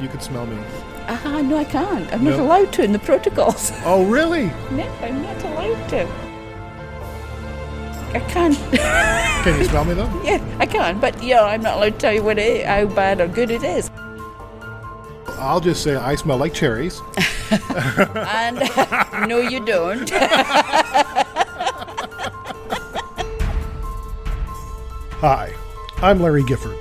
you can smell me. Ah, no, I can't. I'm not allowed to in the protocols. Oh, really? no, I'm not allowed to. I can't. Can you smell me though? yeah, I can, but yeah, I'm not allowed to tell you what it is, how bad or good it is. I'll just say I smell like cherries. And no, you don't. Hi, I'm Larry Gifford.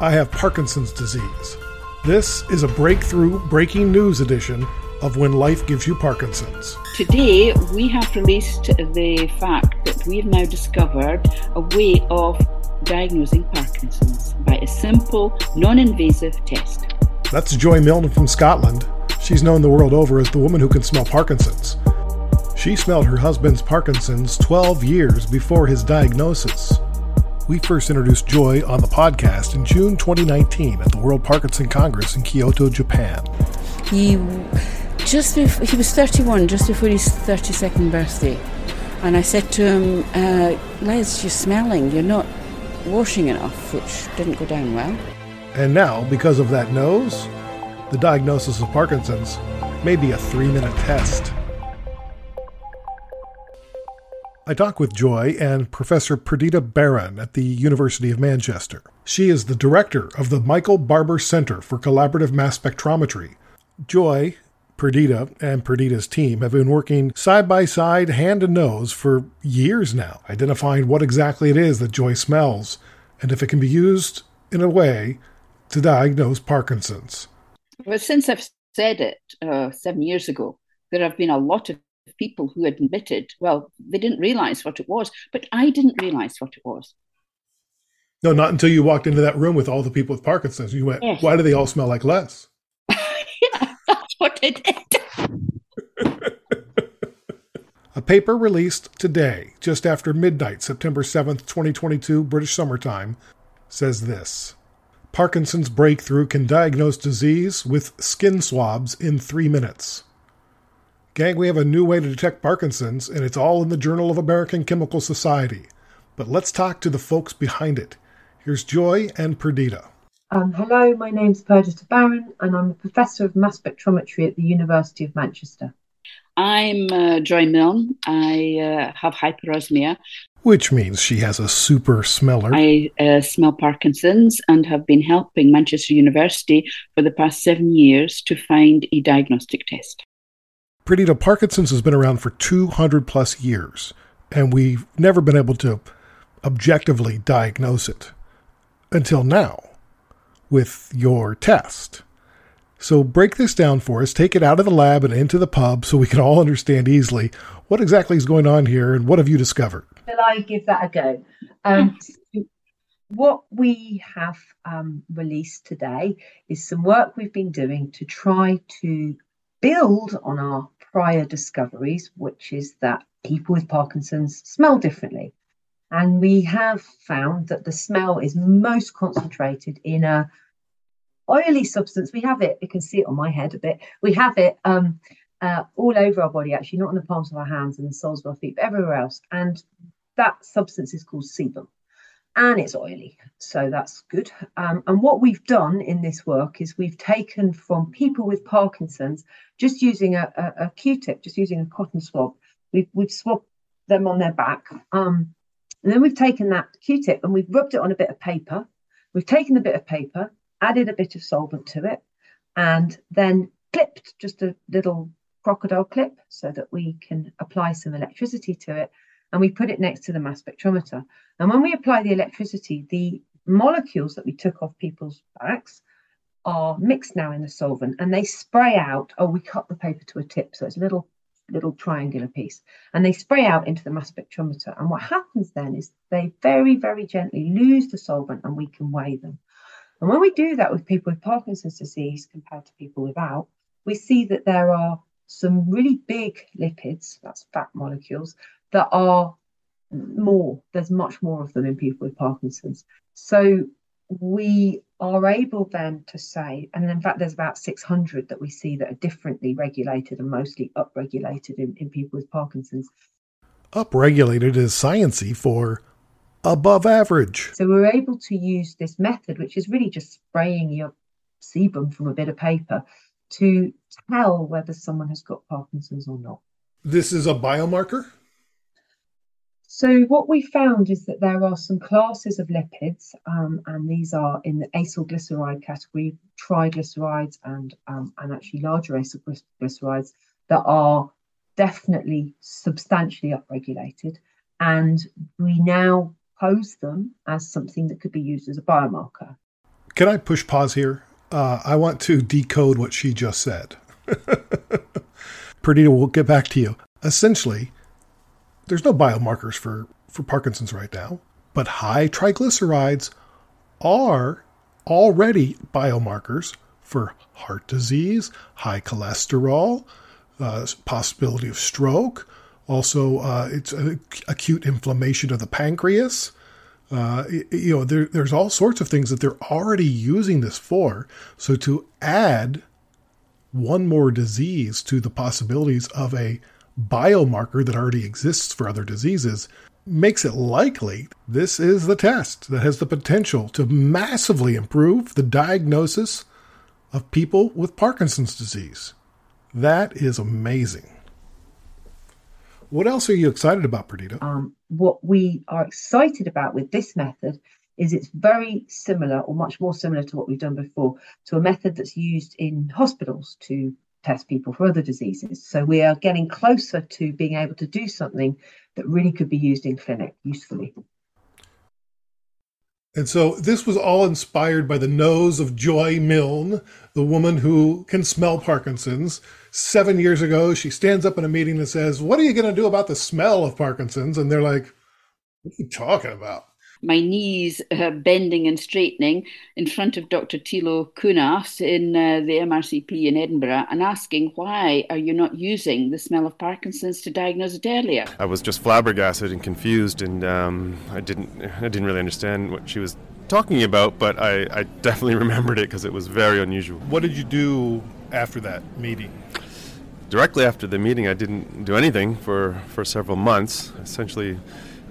I have Parkinson's disease. This is a breakthrough breaking news edition of When Life Gives You Parkinson's. Today, we have released the fact that we have now discovered a way of diagnosing Parkinson's by a simple, non invasive test. That's Joy Milne from Scotland. She's known the world over as the woman who can smell Parkinson's. She smelled her husband's Parkinson's 12 years before his diagnosis. We first introduced Joy on the podcast in June 2019 at the World Parkinson Congress in Kyoto, Japan. he just before, he was 31, just before his 32nd birthday, and I said to him, uh, "Les, you're smelling. You're not washing enough," which didn't go down well. And now, because of that nose, the diagnosis of Parkinson's may be a three minute test. I talk with Joy and Professor Perdita Barran at the University of Manchester. She is the director of the Michael Barber Center for Collaborative Mass Spectrometry. Joy, Perdita, and Perdita's team have been working side by side, hand to nose, for years now, identifying what exactly it is that Joy smells and if it can be used in a way to diagnose Parkinson's. But since I've said it uh, seven years ago, there have been a lot of people who admitted, well, they didn't realize what it was, but I didn't realize what it was. No, not until you walked into that room with all the people with Parkinson's. You went, Yes. why do they all smell like Les? yeah, that's what it did. A paper released today, just after midnight, September 7th, 2022, British summertime, says this Parkinson's breakthrough can diagnose disease with skin swabs in three minutes. Gang, we have a new way to detect Parkinson's, and it's all in the Journal of American Chemical Society. But let's talk to the folks behind it. Here's Joy and Perdita. Um, hello, my name's Perdita Barran, and I'm a professor of mass spectrometry at the University of Manchester. I'm uh, Joy Milne. I uh, have hyperosmia. Which means she has a super smeller. I uh, smell Parkinson's and have been helping Manchester University for the past seven years to find a diagnostic test. Perdita, Parkinson's has been around for 200 plus years, and we've never been able to objectively diagnose it until now with your test. So break this down for us, take it out of the lab and into the pub so we can all understand easily what exactly is going on here and what have you discovered? Shall I give that a go? Um, what we have um, released today is some work we've been doing to try to build on our prior discoveries, which is that people with Parkinson's smell differently. And we have found that the smell is most concentrated in a oily substance. We have it, you can see it on my head a bit. We have it um, uh, all over our body, actually, not on the palms of our hands and the soles of our feet, but everywhere else. And that substance is called sebum and it's oily. So that's good. Um, and what we've done in this work is we've taken from people with Parkinson's just using a, a, a Q-tip, just using a cotton swab. We've, we've swabbed them on their back. Um, and then we've taken that Q-tip and we've rubbed it on a bit of paper. We've taken the bit of paper, added a bit of solvent to it, and then clipped just a little crocodile clip so that we can apply some electricity to it. And we put it next to the mass spectrometer. And when we apply the electricity, the molecules that we took off people's backs are mixed now in the solvent and they spray out. Oh, we cut the paper to a tip, so it's a little little triangular piece, and they spray out into the mass spectrometer. And what happens then is they very, very gently lose the solvent and we can weigh them. And when we do that with people with Parkinson's disease compared to people without, we see that there are some really big lipids, that's fat molecules, that are more, there's much more of them in people with Parkinson's. So we are able then to say, and in fact, there's about 600 that we see that are differently regulated and mostly upregulated in, in people with Parkinson's. Upregulated is sciency for above average. So we're able to use this method, which is really just spraying your sebum from a bit of paper to tell whether someone has got Parkinson's or not. This is a biomarker? So, what we found is that there are some classes of lipids, um, and these are in the acylglyceride category, triglycerides, and, um, and actually larger acylglycerides that are definitely substantially upregulated. And we now pose them as something that could be used as a biomarker. Can I push pause here? Uh, I want to decode what she just said. Perdita, we'll get back to you. Essentially, there's no biomarkers for, for Parkinson's right now, but high triglycerides are already biomarkers for heart disease, high cholesterol, uh, possibility of stroke. Also, uh, it's acute inflammation of the pancreas. Uh, you know, there, there's all sorts of things that they're already using this for. So to add one more disease to the possibilities of a biomarker that already exists for other diseases makes it likely this is the test that has the potential to massively improve the diagnosis of people with Parkinson's disease. That is amazing. What else are you excited about, Perdita? Um, what we are excited about with this method is it's very similar or much more similar to what we've done before to a method that's used in hospitals to test people for other diseases. So we are getting closer to being able to do something that really could be used in clinic usefully. And so this was all inspired by the nose of Joy Milne, the woman who can smell Parkinson's. Seven years ago, she stands up in a meeting and says, What are you going to do about the smell of Parkinson's? And they're like, What are you talking about? My knees uh, bending and straightening in front of Dr. Tilo Kunath in uh, the MRCP in Edinburgh and asking, why are you not using the smell of Parkinson's to diagnose it earlier? I was just flabbergasted and confused, and um, I didn't, I didn't really understand what she was talking about, but I, I definitely remembered it because it was very unusual. What did you do after that meeting? Directly after the meeting, I didn't do anything for, for several months. Essentially,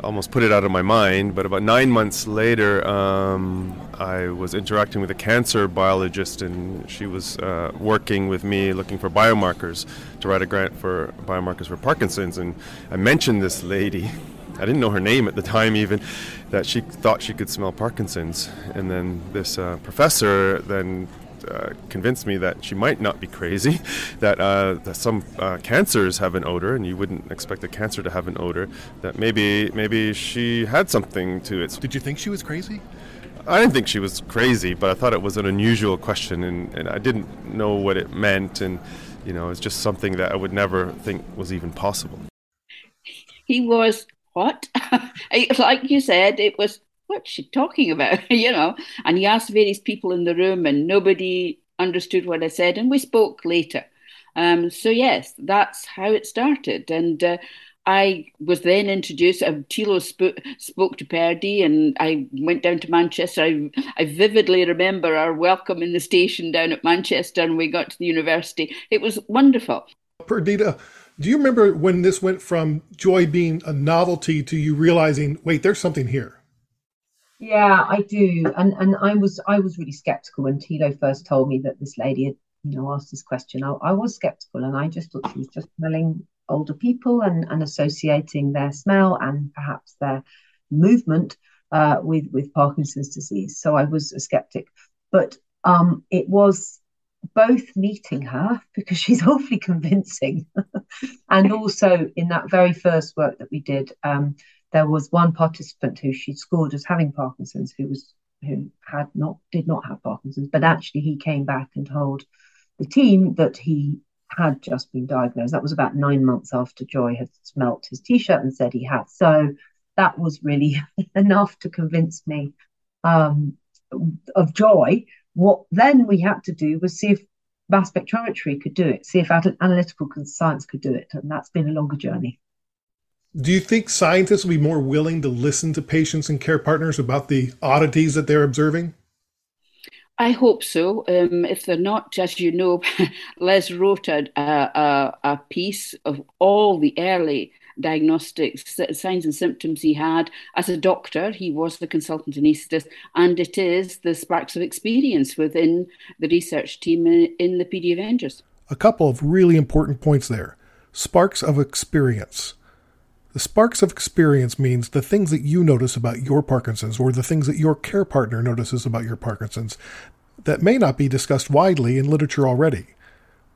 almost put it out of my mind. But about nine months later, um, I was interacting with a cancer biologist, and she was uh, working with me looking for biomarkers to write a grant for biomarkers for Parkinson's. And I mentioned this lady. I didn't know her name at the time, even that she thought she could smell Parkinson's. And then this uh, professor then uh, convinced me that she might not be crazy, that, uh, that some uh, cancers have an odor, and you wouldn't expect a cancer to have an odor. That maybe maybe she had something to it. Did you think she was crazy? I didn't think she was crazy, but I thought it was an unusual question, and, and I didn't know what it meant, and you know, it's just something that I would never think was even possible. He was what? like you said, it was what's she talking about? you know, and he asked various people in the room, and nobody understood what I said, and we spoke later. Um, so yes, that's how it started, and. Uh, I was then introduced. Uh, Tilo spoke, spoke to Perdy, and I went down to Manchester. I, I vividly remember our welcome in the station down at Manchester, and we got to the university. It was wonderful. Perdita, do you remember when this went from joy being a novelty to you realizing, wait, there's something here? Yeah, I do, and and I was I was really skeptical when Tilo first told me that this lady had you know asked this question. I, I was skeptical, and I just thought she was just smelling older people and and associating their smell and perhaps their movement uh, with with Parkinson's disease. So I was a skeptic, but um, it was both meeting her because she's awfully convincing, and also in that very first work that we did. Um, there was one participant who she scored as having Parkinson's who was who had not did not have Parkinson's, but actually he came back and told the team that he had just been diagnosed. That was about nine months after Joy had smelt his t-shirt and said he had. So that was really enough to convince me um, of Joy. What then we had to do was see if mass spectrometry could do it, see if analytical science could do it, and that's been a longer journey. Do you think scientists will be more willing to listen to patients and care partners about the oddities that they're observing? I hope so. Um, if they're not, as you know, Les wrote a, a, a piece of all the early diagnostic signs and symptoms he had. As a doctor, he was the consultant anaesthetist, and it is the sparks of experience within the research team in, in the PD Avengers. A couple of really important points there. Sparks of experience. The sparks of experience means the things that you notice about your Parkinson's or the things that your care partner notices about your Parkinson's that may not be discussed widely in literature already.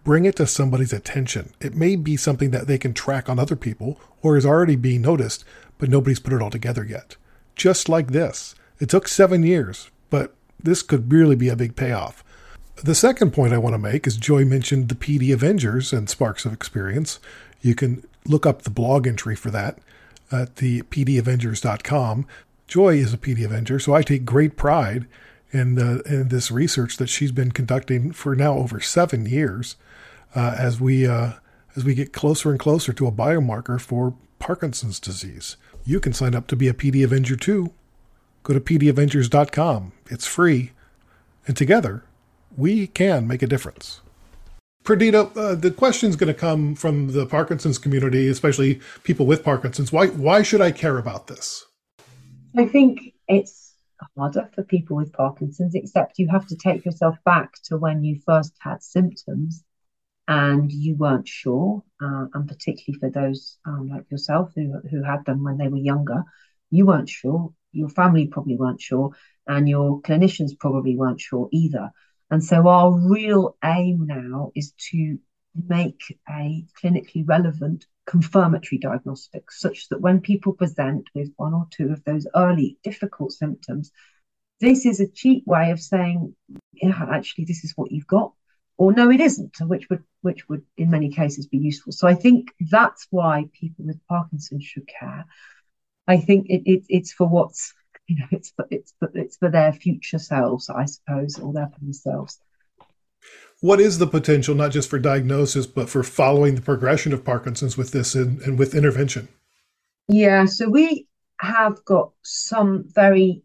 Bring it to somebody's attention. It may be something that they can track on other people or is already being noticed, but nobody's put it all together yet. Just like this. It took seven years, but this could really be a big payoff. The second point I want to make is Joy mentioned the PD Avengers and Sparks of Experience. You can look up the blog entry for that at the pdavengers.com. Joy is a PD Avenger, so I take great pride in, in this research that she's been conducting for now over seven years uh, as we uh, as we get closer and closer to a biomarker for Parkinson's disease. You can sign up to be a PD Avenger too. Go to pdavengers.com. It's free. And together, we can make a difference. Perdita, uh, the question is going to come from the Parkinson's community, especially people with Parkinson's. Why, why should I care about this? I think it's harder for people with Parkinson's, except you have to take yourself back to when you first had symptoms and you weren't sure, uh, and particularly for those um, like yourself who, who had them when they were younger, you weren't sure, your family probably weren't sure, and your clinicians probably weren't sure either. And so our real aim now is to make a clinically relevant confirmatory diagnostic such that when people present with one or two of those early difficult symptoms, this is a cheap way of saying, yeah, actually, this is what you've got or no, it isn't, which would which would in many cases be useful. So I think that's why people with Parkinson's should care. I think it, it it's for what's you know it's for it's for, it's for their future selves, I suppose, or their themselves. What is the potential, not just for diagnosis, but for following the progression of Parkinson's with this and, and with intervention? Yeah, so we have got some very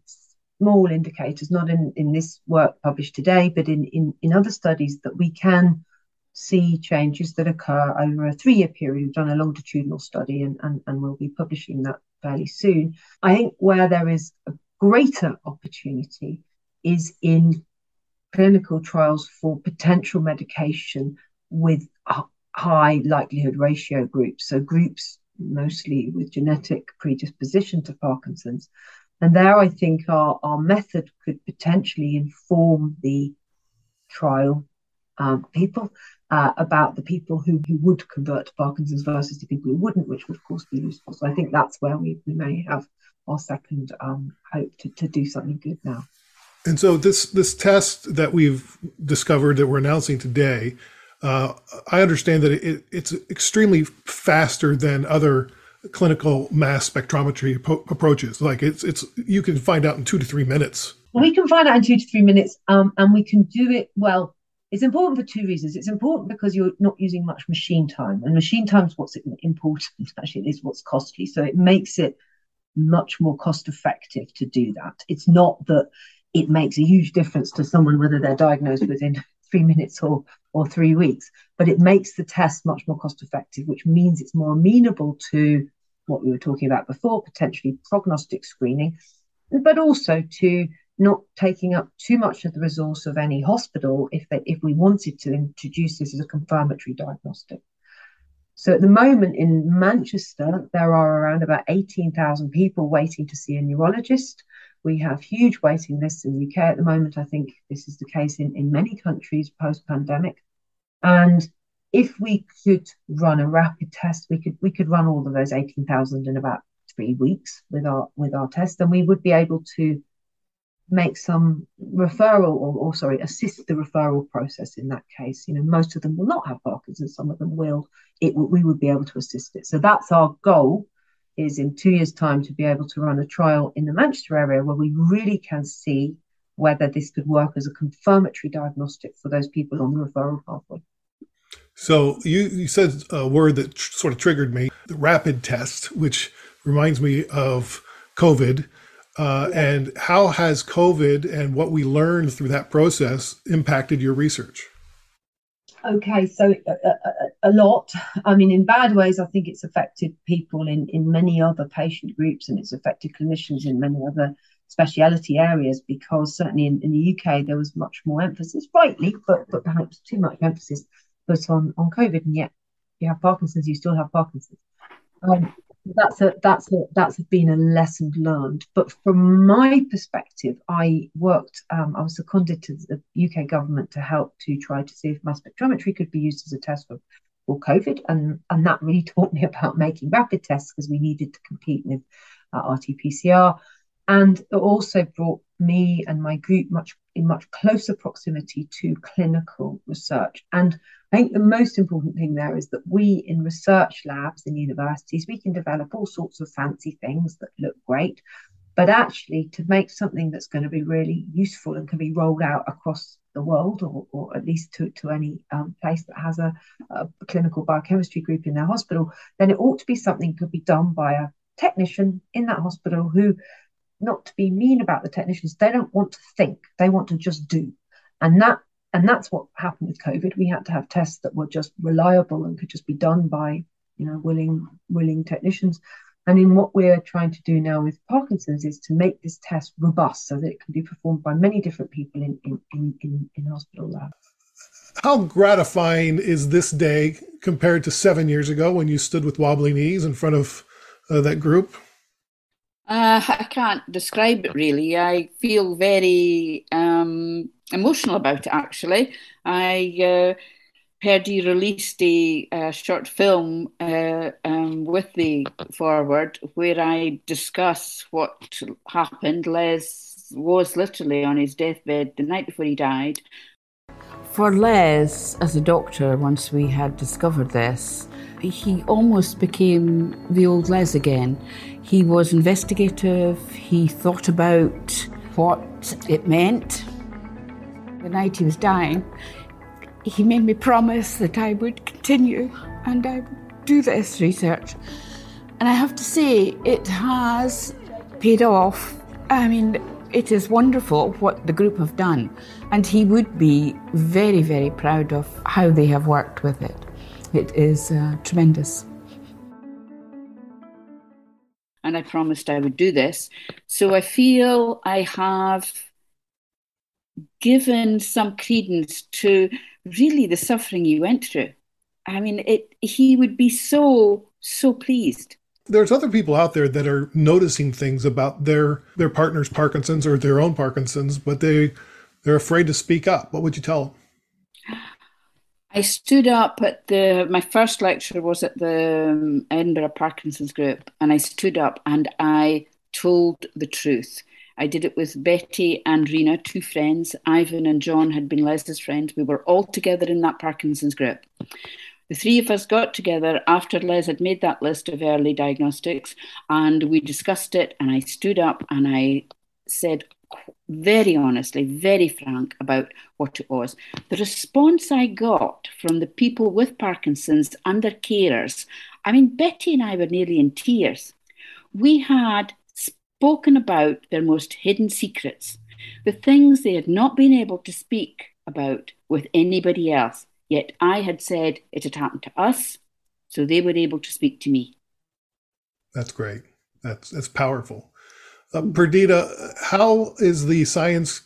small indicators, not in, in this work published today, but in, in, in other studies that we can see changes that occur over a three year period. We've done a longitudinal study and, and, and we'll be publishing that fairly soon. I think where there is a greater opportunity is in clinical trials for potential medication with high likelihood ratio groups. So, groups mostly with genetic predisposition to Parkinson's and there, I think our, our method could potentially inform the trial um, people uh, about the people who, who would convert to Parkinson's versus the people who wouldn't, which would, of course, be useful. So I think that's where we, we may have our second um, hope to, to do something good now. And so this this test that we've discovered that we're announcing today, uh, I understand that it, it's extremely faster than other clinical mass spectrometry po- approaches. Like it's it's you can find out in two to three minutes. We can find out in two to three minutes, um, and we can do it well. It's important for two reasons. It's important because you're not using much machine time, and machine time is what's important. Actually, it is what's costly. So it makes it much more cost effective to do that. It's not that it makes a huge difference to someone whether they're diagnosed within three minutes or or three weeks, but it makes the test much more cost effective, which means it's more amenable to what we were talking about before, potentially prognostic screening, but also to not taking up too much of the resource of any hospital if they, if we wanted to introduce this as a confirmatory diagnostic. So at the moment in Manchester, there are around about 18,000 people waiting to see a neurologist. We have huge waiting lists in the UK at the moment. I think this is the case in, in many countries post pandemic. And if we could run a rapid test, we could we could run all of those 18,000 in about three weeks with our with our test, and we would be able to make some referral or, or sorry assist the referral process in that case you know most of them will not have parkinson's some of them will it we would be able to assist it so that's our goal is in two years' time to be able to run a trial in the Manchester area where we really can see whether this could work as a confirmatory diagnostic for those people on the referral pathway. So you, you said a word that tr- sort of triggered me, the rapid test, which reminds me of COVID. Uh, and how has COVID and what we learned through that process impacted your research? Okay, so uh, uh, uh a lot. I mean, in bad ways, I think it's affected people in, in many other patient groups and it's affected clinicians in many other speciality areas because certainly in, in the UK there was much more emphasis, rightly, but but perhaps too much emphasis put on on COVID, and yet you have Parkinson's, you still have Parkinson's. Um, that's a that's a that's been a lesson learned. But from my perspective, I worked. Um, I was seconded to the UK government to help to try to see if mass spectrometry could be used as a test for for COVID, and and that really taught me about making rapid tests because we needed to compete with uh, RT-PCR, and it also brought me and my group much in much closer proximity to clinical research. And I think the most important thing there is that we in research labs in universities, we can develop all sorts of fancy things that look great, but actually to make something that's going to be really useful and can be rolled out across the world or, or at least to, to any um, place that has a, a, clinical biochemistry group in their hospital, then it ought to be something that could be done by a technician in that hospital who, not to be mean about the technicians, they don't want to think, they want to just do. And that and that's what happened with COVID. We had to have tests that were just reliable and could just be done by, you know, willing willing technicians. And in what we're trying to do now with Parkinson's is to make this test robust so that it can be performed by many different people in in in, in, hospital labs. How gratifying is this day compared to seven years ago when you stood with wobbly knees in front of uh, that group? Uh, I can't describe it really. I feel very um, emotional about it actually. I uh, he released a, a short film uh, um, with the forward where I discuss what happened. Les was literally on his deathbed the night before he died. For Les, as a doctor, once we had discovered this, he almost became the old Les again. He was investigative, he thought about what it meant the night he was dying, he made me promise that I would continue and I would do this research. And I have to say, it has paid off. I mean, it is wonderful what the group have done. And he would be very, very proud of how they have worked with it. It is uh, tremendous. And I promised I would do this. So I feel I have given some credence to really the suffering he went through. I mean, it, he would be so, so pleased. There's other people out there that are noticing things about their their partner's Parkinson's or their own Parkinson's, but they they're afraid to speak up. What would you tell them? I stood up at the my first lecture was at the um, Edinburgh Parkinson's group, and I stood up and I told the truth. I did it with Betty and Rena, two friends. Ivan and John had been Les's friends. We were all together in that Parkinson's group. The three of us got together after Les had made that list of early diagnostics and we discussed it. And I stood up and I said very honestly, very frank about what it was. The response I got from the people with Parkinson's and their carers, I mean, Betty and I were nearly in tears. We had spoken about their most hidden secrets, the things they had not been able to speak about with anybody else. Yet I had said it had happened to us, so they were able to speak to me. That's great. That's that's powerful. Uh, Perdita, how is the science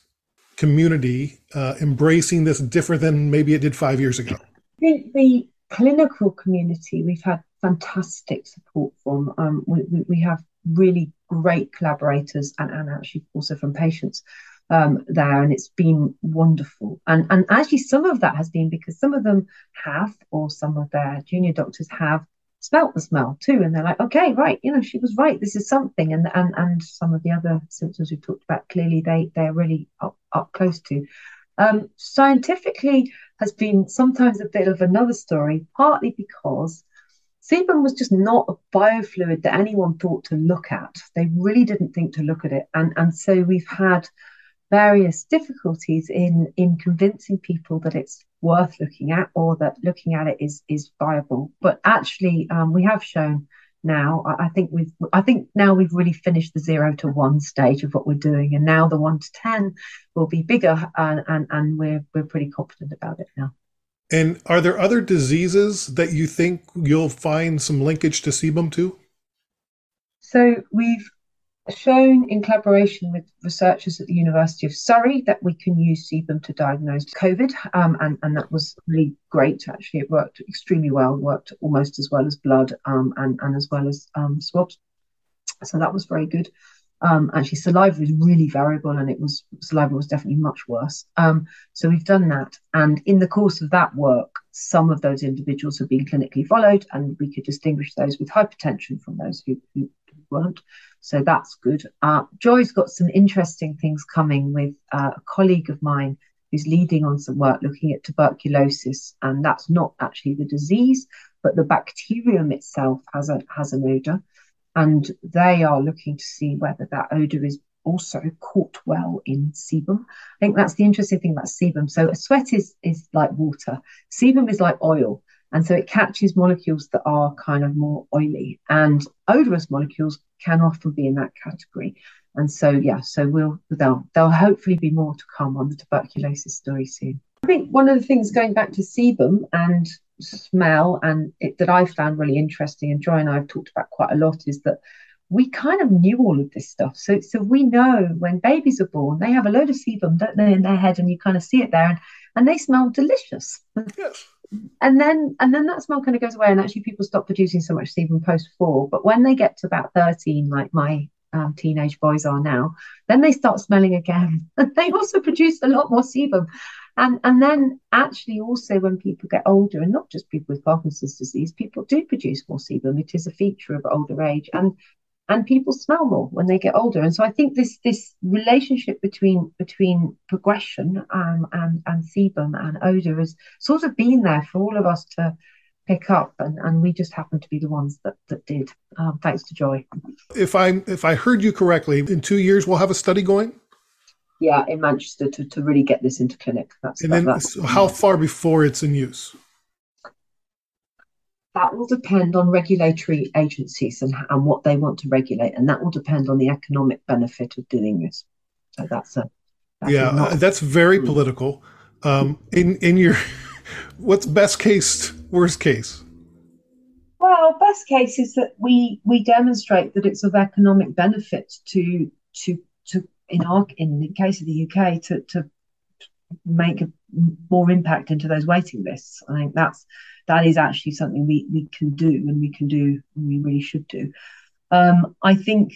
community uh, embracing this different than maybe it did five years ago? I think the clinical community we've had fantastic support from. Um, we, we, have really great collaborators and, and actually also from patients um, there, and it's been wonderful. And and actually, some of that has been because some of them have, or some of their junior doctors have smelt the smell too, and they're like, okay, right, you know, she was right. This is something, and and and some of the other symptoms we've talked about clearly they they're really up up close to. Um, scientifically has been sometimes a bit of another story, partly because Sebum was just not a biofluid that anyone thought to look at. They really didn't think to look at it. And, and so we've had various difficulties in, in convincing people that it's worth looking at or that looking at it is, is viable. But actually, um, we have shown now I, I, think we've i think now we've really finished the zero to one stage of what we're doing and now the one to ten will be bigger and and, and we're we're pretty confident about it now And are there other diseases that you think you'll find some linkage to sebum to? So we've shown in collaboration with researchers at the University of Surrey that we can use sebum to diagnose COVID, um, and, and that was really great. Actually, it worked extremely well, worked almost as well as blood um, and, and as well as um, swabs. So that was very good. Um, actually, saliva is really variable, and it was saliva was definitely much worse. Um, so we've done that, and in the course of that work, some of those individuals have been clinically followed, and we could distinguish those with hypertension from those who, who weren't. So that's good. Uh, Joy's got some interesting things coming with uh, a colleague of mine who's leading on some work looking at tuberculosis, and that's not actually the disease, but the bacterium itself has a has an odor and they are looking to see whether that odor is also caught well in sebum. I think that's the interesting thing about sebum. So a sweat is is like water. Sebum is like oil. And so it catches molecules that are kind of more oily. And odorous molecules can often be in that category. And so yeah, so we'll there'll there'll hopefully be more to come on the tuberculosis story soon. I think one of the things going back to sebum and smell and it, that I found really interesting, and Joy and I have talked about quite a lot, is that we kind of knew all of this stuff. So, so we know when babies are born, they have a load of sebum, don't they, in their head, and you kind of see it there, and, and they smell delicious. Yes. And then, and then that smell kind of goes away, and actually, people stop producing so much sebum post four. But when they get to about thirteen, like my um, teenage boys are now, then they start smelling again, and they also produce a lot more sebum. And, and then actually also when people get older, and not just people with Parkinson's disease, people do produce more sebum. It is a feature of older age. And and people smell more when they get older. And so I think this this relationship between between progression um, and and sebum and odor has sort of been there for all of us to pick up, and, and we just happen to be the ones that that did. Um, thanks to Joy. If I if I heard you correctly, in two years we'll have a study going yeah, in Manchester to, to really get this into clinic. That's, and then that's, how far before it's in use? That will depend on regulatory agencies and, and what they want to regulate, and that will depend on the economic benefit of doing this. So that's a that's yeah, not, that's very political. Um, in in your what's best case, worst case? Well, best case is that we we demonstrate that it's of economic benefit to to to in our in the case of the UK to to make a, more impact into those waiting lists. I think that's that is actually something we we can do and we can do and we really should do. Um, I think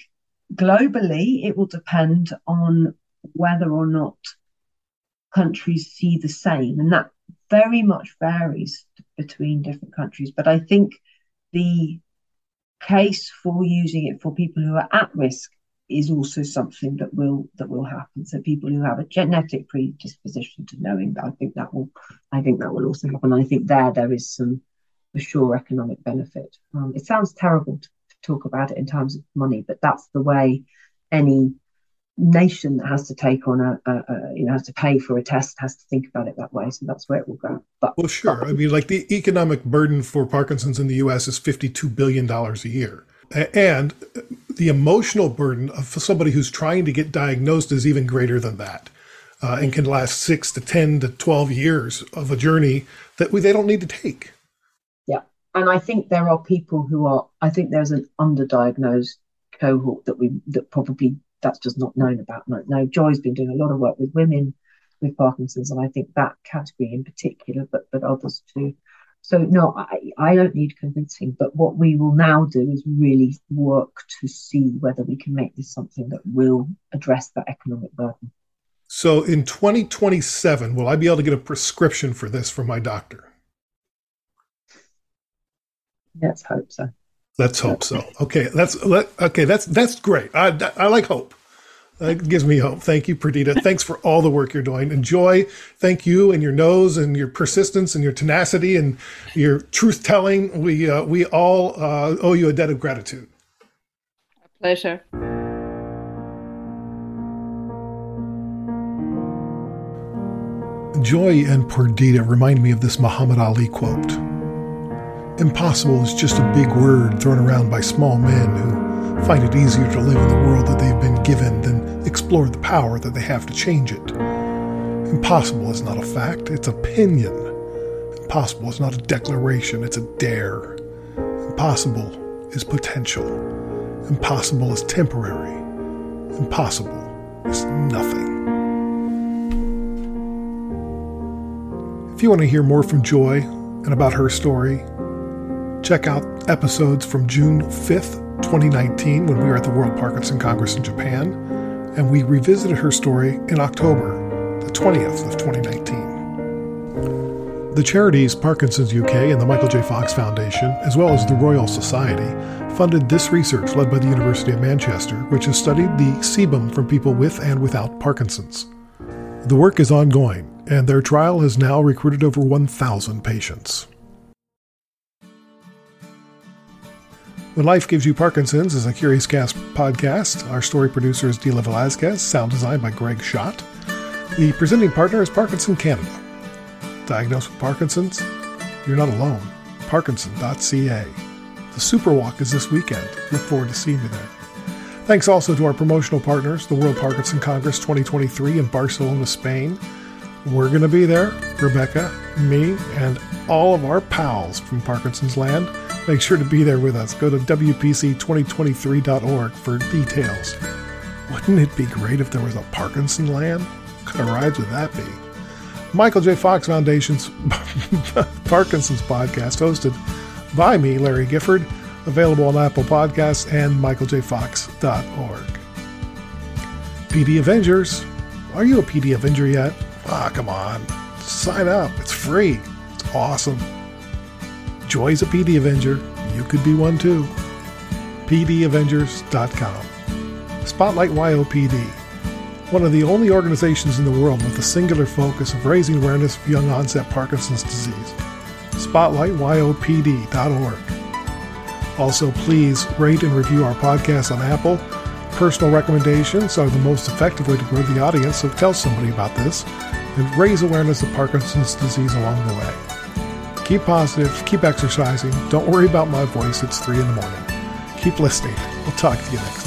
globally it will depend on whether or not countries see the same, and that very much varies between different countries. But I think the case for using it for people who are at risk is also something that will that will happen. So people who have a genetic predisposition to knowing that, I think that will, I think that will also happen. I think there there is some for sure economic benefit. Um, it sounds terrible to, to talk about it in terms of money, but that's the way any nation that has to take on a, a, a, you know has to pay for a test has to think about it that way so that's where it will go but well sure but, i mean like the economic burden for parkinson's in the us is 52 billion dollars a year and the emotional burden of somebody who's trying to get diagnosed is even greater than that uh, and can last six to 10 to 12 years of a journey that we, they don't need to take. Yeah. And I think there are people who are, I think there's an underdiagnosed cohort that we, that probably that's just not known about. No, Joy's been doing a lot of work with women with Parkinson's, and I think that category in particular, but but others too. So no, I, I don't need convincing, but what we will now do is really work to see whether we can make this something that will address that economic burden. So in 2027, will I be able to get a prescription for this from my doctor? Let's hope so. Let's hope so. Okay, that's okay. That's that's great. I I like hope. That gives me hope. Thank you, Perdita. Thanks for all the work you're doing. Enjoy. Thank you and your nose and your persistence and your tenacity and your truth telling. We uh, we all uh, owe you a debt of gratitude. A pleasure. Joy and Perdita remind me of this Muhammad Ali quote. Impossible is just a big word thrown around by small men who find it easier to live in the world that they've been given than explore the power that they have to change it. Impossible is not a fact, it's opinion. impossible is not a declaration, it's a dare. Impossible is potential. Impossible is temporary. Impossible is nothing. If you want to hear more from Joy and about her story, check out episodes from June 5th, 2019, when we were at the World Parkinson Congress in Japan, and we revisited her story in October, the 20th of 2019. The charities Parkinson's UK and the Michael J. Fox Foundation, as well as the Royal Society, funded this research led by the University of Manchester, which has studied the sebum from people with and without Parkinson's. The work is ongoing, and their trial has now recruited over 1,000 patients. When Life Gives You Parkinson's is a Curious Cast podcast. Our story producer is Dila Velazquez, sound design by Greg Schott. The presenting partner is Parkinson Canada. Diagnosed with Parkinson's? You're not alone. Parkinson.ca. The Super Walk is this weekend. Look forward to seeing you there. Thanks also to our promotional partners, the World Parkinson Congress 2023 in Barcelona, Spain. We're going to be there, Rebecca, me, and all of our pals from Parkinson's Land. Make sure to be there with us. Go to WPC2023.org for details. Wouldn't it be great if there was a Parkinson Land? What kind of rides would that be? Michael J. Fox Foundation's Parkinson's podcast, hosted by me, Larry Gifford, available on Apple Podcasts and michaeljfox.org. PD Avengers. Are you a PD Avenger yet? Ah, come on. Sign up. It's free. It's awesome. Joy's a PD Avenger. You could be one too. PDAvengers.com. Spotlight YOPD. One of the only organizations in the world with a singular focus of raising awareness of young onset Parkinson's disease. SpotlightYOPD.org. Also, please rate and review our podcast on Apple. Personal recommendations are the most effective way to grow the audience, so tell somebody about this and raise awareness of Parkinson's disease along the way. Keep positive, keep exercising. Don't worry about my voice, it's 3 in the morning. Keep listening. We'll talk to you next time.